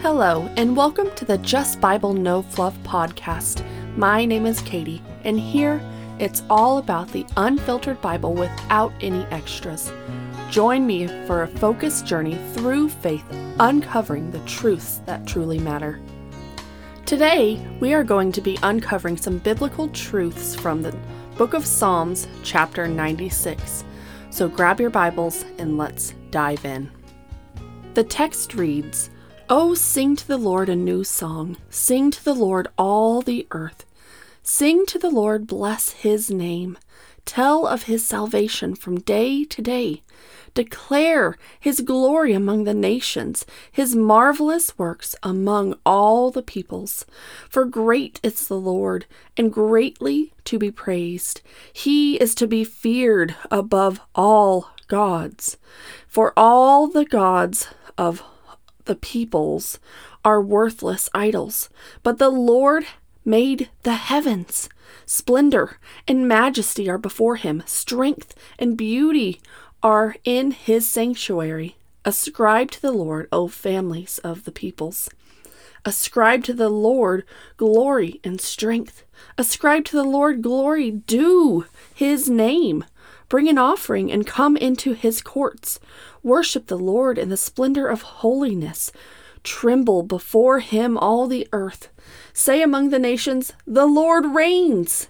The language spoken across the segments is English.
Hello, and welcome to the Just Bible No Fluff podcast. My name is Katie, and here it's all about the unfiltered Bible without any extras. Join me for a focused journey through faith, uncovering the truths that truly matter. Today, we are going to be uncovering some biblical truths from the book of Psalms, chapter 96. So grab your Bibles and let's dive in. The text reads, Oh, sing to the Lord a new song. Sing to the Lord all the earth. Sing to the Lord, bless his name. Tell of his salvation from day to day. Declare his glory among the nations, his marvelous works among all the peoples. For great is the Lord, and greatly to be praised. He is to be feared above all gods. For all the gods of the peoples are worthless idols, but the Lord made the heavens. Splendor and majesty are before him, strength and beauty are in his sanctuary. Ascribe to the Lord, O families of the peoples. Ascribe to the Lord glory and strength. Ascribe to the Lord glory due his name. Bring an offering and come into his courts. Worship the Lord in the splendor of holiness. Tremble before him, all the earth. Say among the nations, The Lord reigns.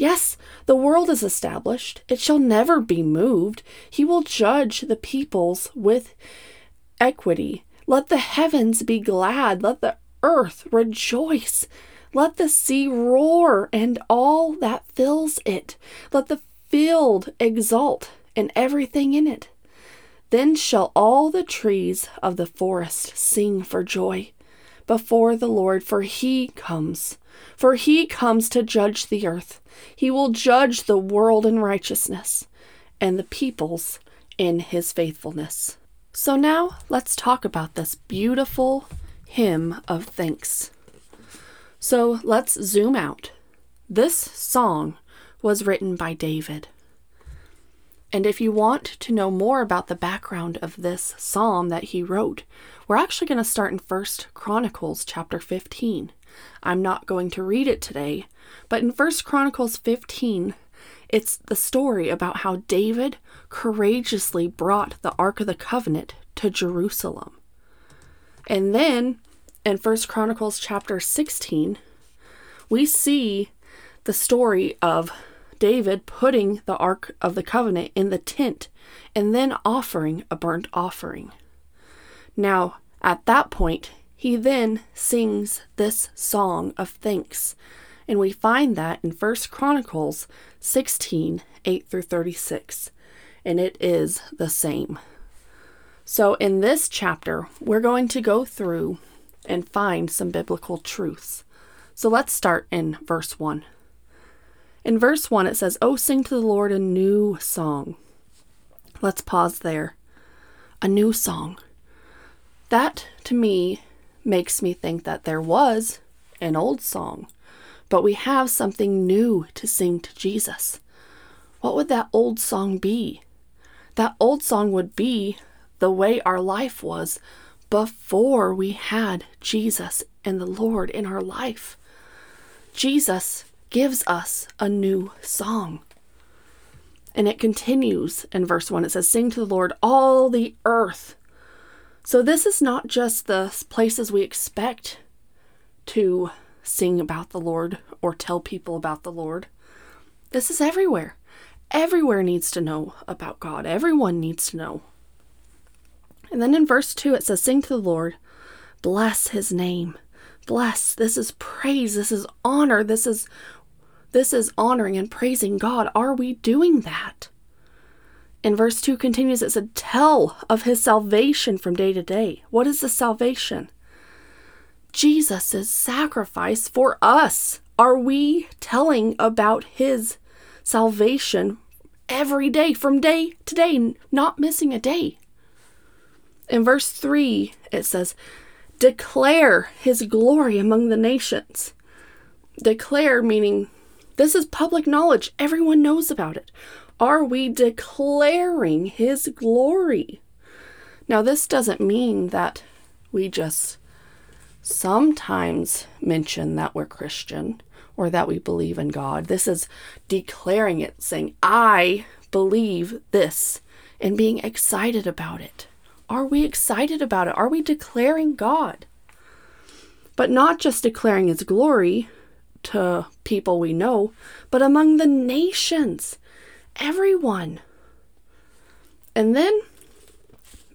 Yes, the world is established. It shall never be moved. He will judge the peoples with equity. Let the heavens be glad. Let the earth rejoice. Let the sea roar and all that fills it. Let the field exult and everything in it. Then shall all the trees of the forest sing for joy before the Lord, for he comes. For he comes to judge the earth. He will judge the world in righteousness and the peoples in his faithfulness. So now let's talk about this beautiful hymn of thanks. So let's zoom out. This song was written by David. And if you want to know more about the background of this psalm that he wrote, we're actually going to start in First Chronicles chapter 15. I'm not going to read it today, but in First Chronicles 15, it's the story about how David courageously brought the Ark of the Covenant to Jerusalem. And then in First Chronicles chapter 16, we see the story of David putting the Ark of the Covenant in the tent and then offering a burnt offering. Now, at that point, he then sings this song of thanks. And we find that in 1 Chronicles 16 8 through 36. And it is the same. So, in this chapter, we're going to go through and find some biblical truths. So, let's start in verse 1. In verse 1, it says, Oh, sing to the Lord a new song. Let's pause there. A new song. That, to me, makes me think that there was an old song, but we have something new to sing to Jesus. What would that old song be? That old song would be the way our life was before we had Jesus and the Lord in our life. Jesus gives us a new song. And it continues in verse 1. It says, Sing to the Lord, all the earth. So this is not just the places we expect to sing about the Lord or tell people about the Lord. This is everywhere. Everywhere needs to know about God. Everyone needs to know. And then in verse 2, it says, Sing to the Lord, bless his name. Bless. This is praise. This is honor. This is this is honoring and praising God. Are we doing that? In verse 2 continues, it said, Tell of his salvation from day to day. What is the salvation? Jesus' sacrifice for us. Are we telling about his salvation every day, from day to day, not missing a day? In verse 3, it says, Declare his glory among the nations. Declare meaning this is public knowledge, everyone knows about it. Are we declaring His glory? Now, this doesn't mean that we just sometimes mention that we're Christian or that we believe in God. This is declaring it, saying, I believe this, and being excited about it. Are we excited about it? Are we declaring God? But not just declaring His glory to people we know, but among the nations, everyone. And then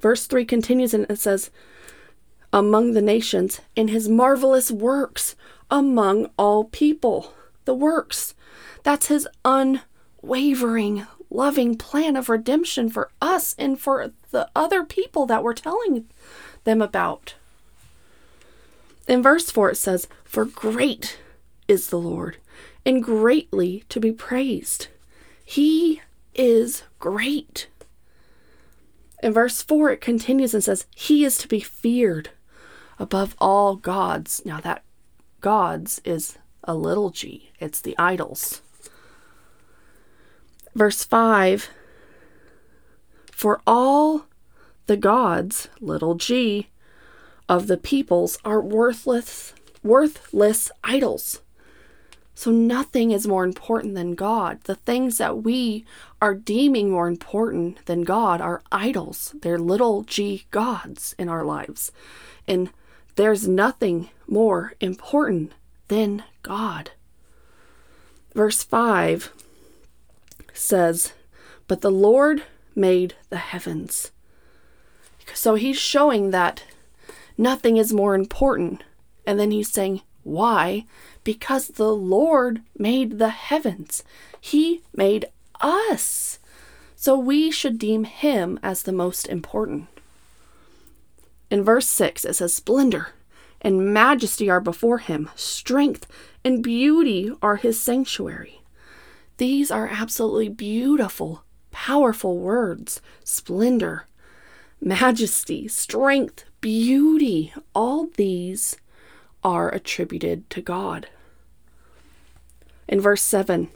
verse 3 continues and it says, Among the nations, in His marvelous works, among all people. The works. That's His unwavering loving plan of redemption for us and for the other people that we're telling them about. In verse 4, it says, For great is the Lord, and greatly to be praised. He is great. In verse 4, it continues and says, He is to be feared above all gods. Now, that gods is a little g, it's the idols. Verse 5 For all the gods, little g, of the peoples are worthless, worthless idols. So nothing is more important than God. The things that we are deeming more important than God are idols. They're little g gods in our lives. And there's nothing more important than God. Verse 5 says, But the Lord made the heavens. So he's showing that nothing is more important. And then he's saying, Why? Because the Lord made the heavens. He made us. So we should deem him as the most important. In verse 6, it says, Splendor and majesty are before him, strength and beauty are his sanctuary. These are absolutely beautiful, powerful words splendor, majesty, strength, beauty. All these are attributed to God. In verse 7,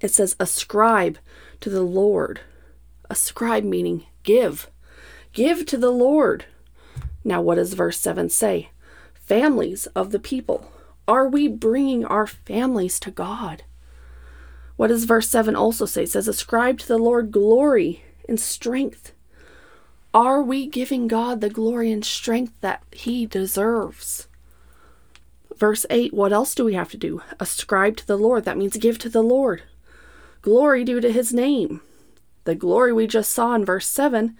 it says, Ascribe to the Lord. Ascribe meaning give. Give to the Lord. Now, what does verse 7 say? Families of the people. Are we bringing our families to God? What does verse 7 also say? It says, Ascribe to the Lord glory and strength. Are we giving God the glory and strength that He deserves? Verse 8, what else do we have to do? Ascribe to the Lord. That means give to the Lord. Glory due to His name. The glory we just saw in verse 7,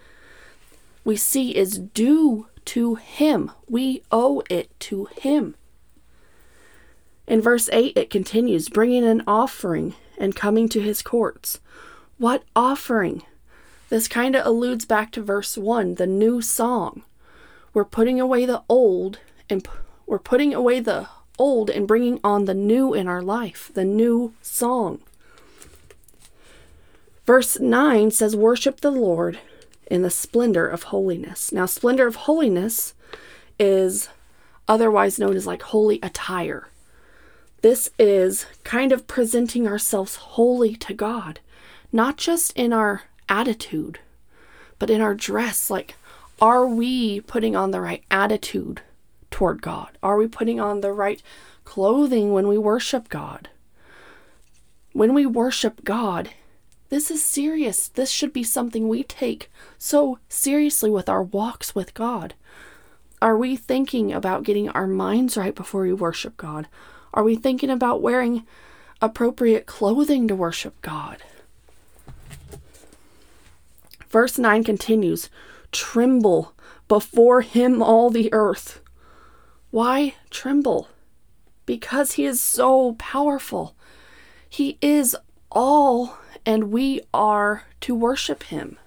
we see is due to Him. We owe it to Him. In verse 8, it continues bringing an offering and coming to his courts. What offering? This kind of alludes back to verse 1, the new song. We're putting away the old and we're putting away the old and bringing on the new in our life, the new song. Verse 9 says, Worship the Lord in the splendor of holiness. Now, splendor of holiness is otherwise known as like holy attire. This is kind of presenting ourselves holy to God, not just in our attitude, but in our dress. Like, are we putting on the right attitude toward God? Are we putting on the right clothing when we worship God? When we worship God, this is serious. This should be something we take so seriously with our walks with God. Are we thinking about getting our minds right before we worship God? Are we thinking about wearing appropriate clothing to worship God? Verse 9 continues Tremble before him, all the earth. Why tremble? Because he is so powerful. He is all, and we are to worship him.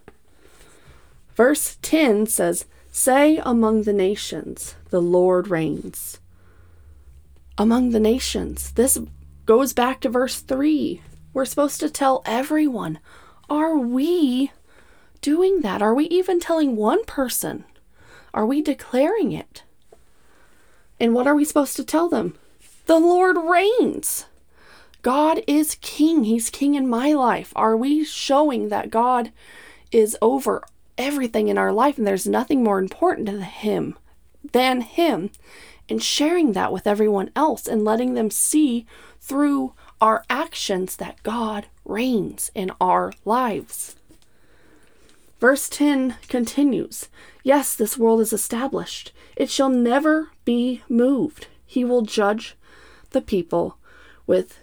Verse 10 says, Say among the nations, the Lord reigns among the nations. This goes back to verse 3. We're supposed to tell everyone. Are we doing that? Are we even telling one person? Are we declaring it? And what are we supposed to tell them? The Lord reigns. God is king. He's king in my life. Are we showing that God is over everything in our life and there's nothing more important to him than him and sharing that with everyone else and letting them see through our actions that God reigns in our lives. Verse 10 continues Yes, this world is established. It shall never be moved. He will judge the people with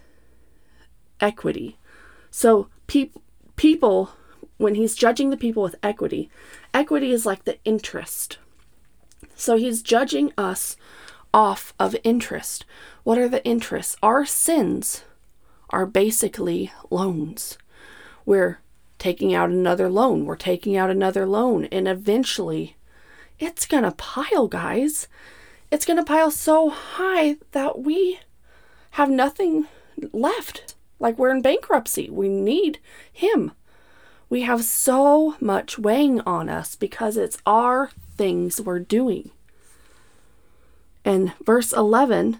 equity. So, pe- people, when he's judging the people with equity, equity is like the interest. So, he's judging us off of interest. What are the interests? Our sins are basically loans. We're taking out another loan, we're taking out another loan, and eventually it's going to pile, guys. It's going to pile so high that we have nothing left. Like we're in bankruptcy. We need Him. We have so much weighing on us because it's our things we're doing. And verse 11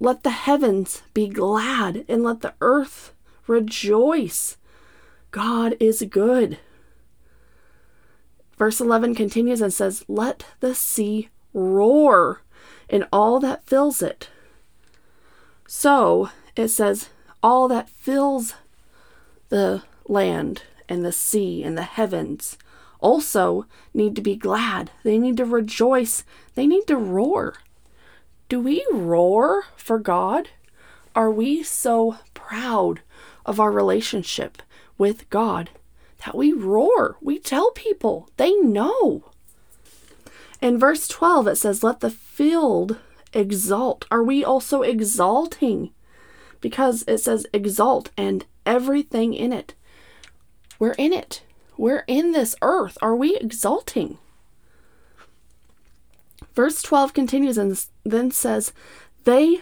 let the heavens be glad and let the earth rejoice. God is good. Verse 11 continues and says, Let the sea roar and all that fills it. So it says, All that fills the land and the sea and the heavens also need to be glad. They need to rejoice. They need to roar. Do we roar for God? Are we so proud of our relationship with God that we roar? We tell people, they know. In verse 12, it says, Let the field exalt. Are we also exalting? Because it says exalt and everything in it. We're in it. We're in this earth. Are we exalting? Verse 12 continues and then says, They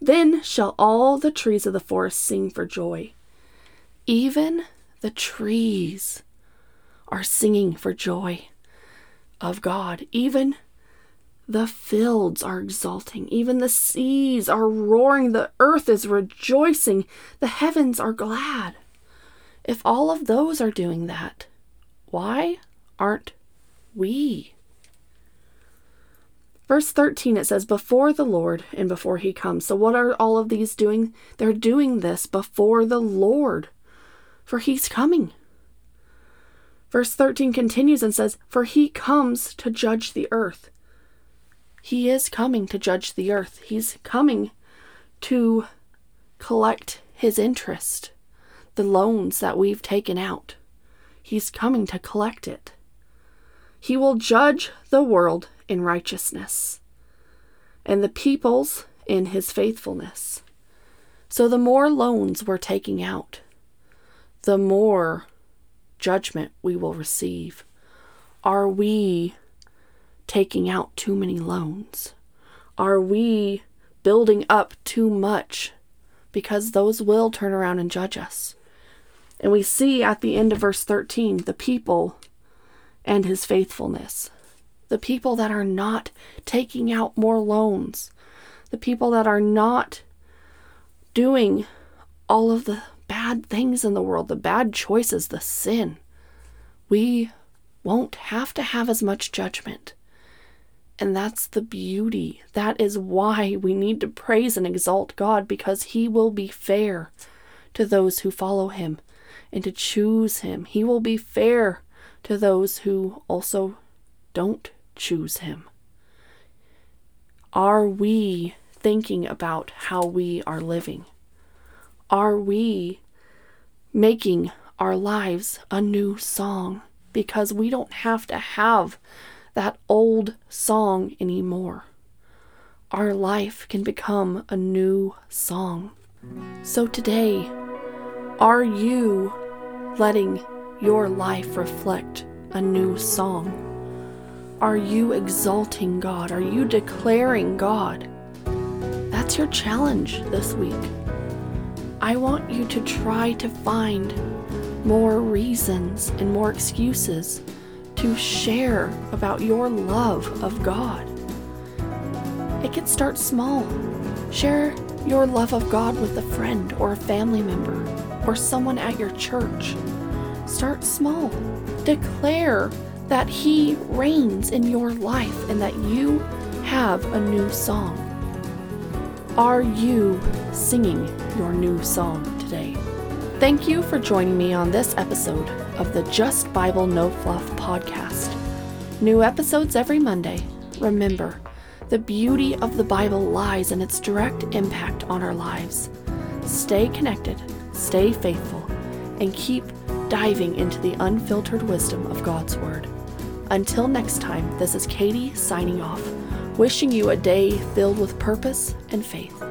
then shall all the trees of the forest sing for joy. Even the trees are singing for joy of God. Even the fields are exulting. Even the seas are roaring. The earth is rejoicing. The heavens are glad. If all of those are doing that, why aren't we? Verse 13, it says, Before the Lord and before he comes. So, what are all of these doing? They're doing this before the Lord, for he's coming. Verse 13 continues and says, For he comes to judge the earth. He is coming to judge the earth. He's coming to collect his interest, the loans that we've taken out. He's coming to collect it. He will judge the world in righteousness, and the peoples in his faithfulness. So the more loans we're taking out, the more judgment we will receive. Are we taking out too many loans? Are we building up too much? Because those will turn around and judge us. And we see at the end of verse 13 the people and his faithfulness the people that are not taking out more loans, the people that are not doing all of the bad things in the world, the bad choices, the sin. We won't have to have as much judgment. And that's the beauty. That is why we need to praise and exalt God because He will be fair to those who follow Him and to choose Him. He will be fair to those who also don't choose Him? Are we thinking about how we are living? Are we making our lives a new song? Because we don't have to have that old song anymore. Our life can become a new song. So today, are you letting your life reflect a new song? Are you exalting God? Are you declaring God? That's your challenge this week. I want you to try to find more reasons and more excuses to share about your love of God. it can start small. Share your love of God with a friend or a family member or someone at your church. Start small. Declare that He reigns in your life and that you have a new song. Are you singing your new song today? Thank you for joining me on this episode of the Just Bible No Fluff podcast. New episodes every Monday. Remember, the beauty of the Bible lies in its direct impact on our lives. Stay connected, stay faithful, and keep diving into the unfiltered wisdom of God's Word. Until next time, this is Katie signing off, wishing you a day filled with purpose and faith.